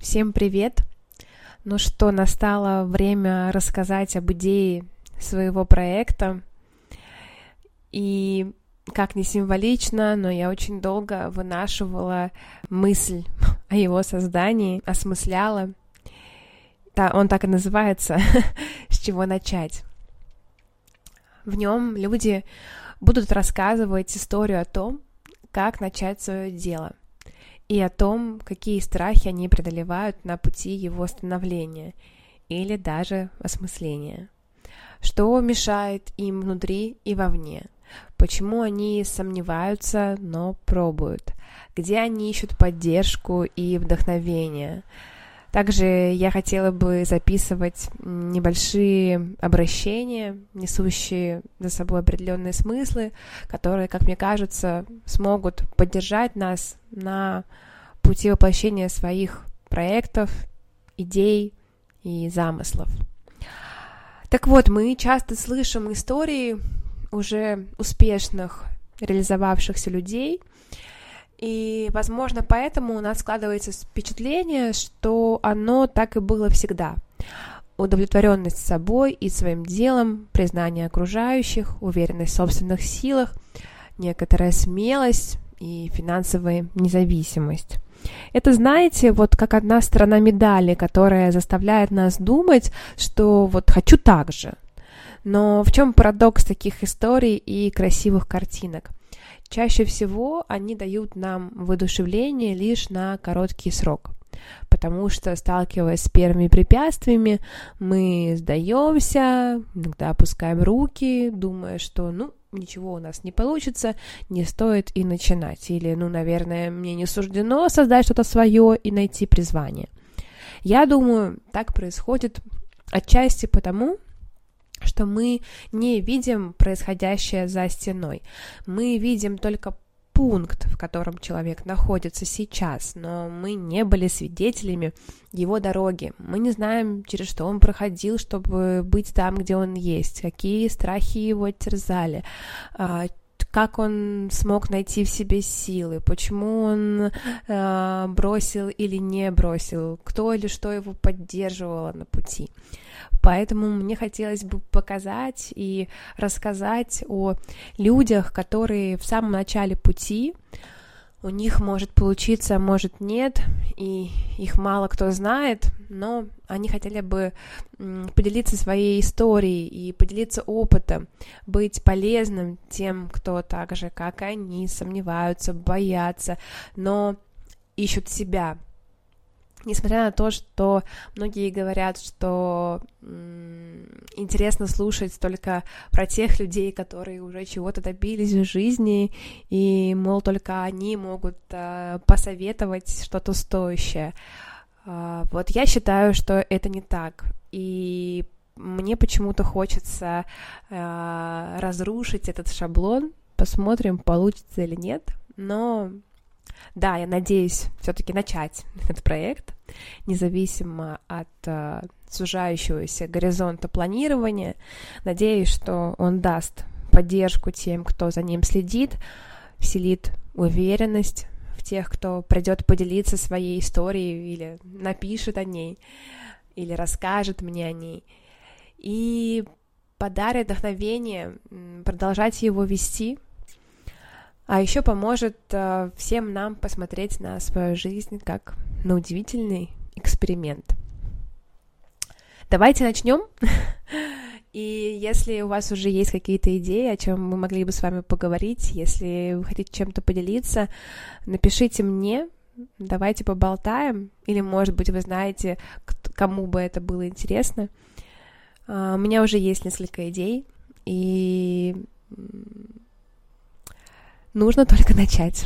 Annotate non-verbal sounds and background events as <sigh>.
Всем привет! Ну что, настало время рассказать об идее своего проекта. И как не символично, но я очень долго вынашивала мысль о его создании, осмысляла. Он так и называется, <laughs> с чего начать. В нем люди будут рассказывать историю о том, как начать свое дело и о том, какие страхи они преодолевают на пути его становления или даже осмысления. Что мешает им внутри и вовне? Почему они сомневаются, но пробуют? Где они ищут поддержку и вдохновение? Также я хотела бы записывать небольшие обращения, несущие за собой определенные смыслы, которые, как мне кажется, смогут поддержать нас на пути воплощения своих проектов, идей и замыслов. Так вот, мы часто слышим истории уже успешных реализовавшихся людей, и, возможно, поэтому у нас складывается впечатление, что оно так и было всегда. Удовлетворенность собой и своим делом, признание окружающих, уверенность в собственных силах, некоторая смелость и финансовая независимость. Это, знаете, вот как одна сторона медали, которая заставляет нас думать, что вот хочу так же. Но в чем парадокс таких историй и красивых картинок? Чаще всего они дают нам воодушевление лишь на короткий срок, потому что, сталкиваясь с первыми препятствиями, мы сдаемся, иногда опускаем руки, думая, что, ну, ничего у нас не получится, не стоит и начинать. Или, ну, наверное, мне не суждено создать что-то свое и найти призвание. Я думаю, так происходит отчасти потому, что мы не видим происходящее за стеной. Мы видим только пункт, в котором человек находится сейчас, но мы не были свидетелями его дороги. Мы не знаем, через что он проходил, чтобы быть там, где он есть, какие страхи его терзали, а, как он смог найти в себе силы, почему он э, бросил или не бросил, кто или что его поддерживало на пути. Поэтому мне хотелось бы показать и рассказать о людях, которые в самом начале пути, у них может получиться, может нет, и их мало кто знает, но они хотели бы поделиться своей историей и поделиться опытом, быть полезным тем, кто так же, как они, сомневаются, боятся, но ищут себя, Несмотря на то, что многие говорят, что интересно слушать только про тех людей, которые уже чего-то добились в жизни, и, мол, только они могут э, посоветовать что-то стоящее. Э, вот я считаю, что это не так. И мне почему-то хочется э, разрушить этот шаблон. Посмотрим, получится или нет. Но да, я надеюсь все-таки начать <laughs> этот проект, независимо от uh, сужающегося горизонта планирования. Надеюсь, что он даст поддержку тем, кто за ним следит, вселит уверенность в тех, кто придет поделиться своей историей или напишет о ней, или расскажет мне о ней. И подарит вдохновение продолжать его вести — а еще поможет э, всем нам посмотреть на свою жизнь как на удивительный эксперимент. Давайте начнем. <laughs> И если у вас уже есть какие-то идеи, о чем мы могли бы с вами поговорить, если вы хотите чем-то поделиться, напишите мне, давайте поболтаем, или, может быть, вы знаете, кому бы это было интересно. Uh, у меня уже есть несколько идей, и Нужно только начать.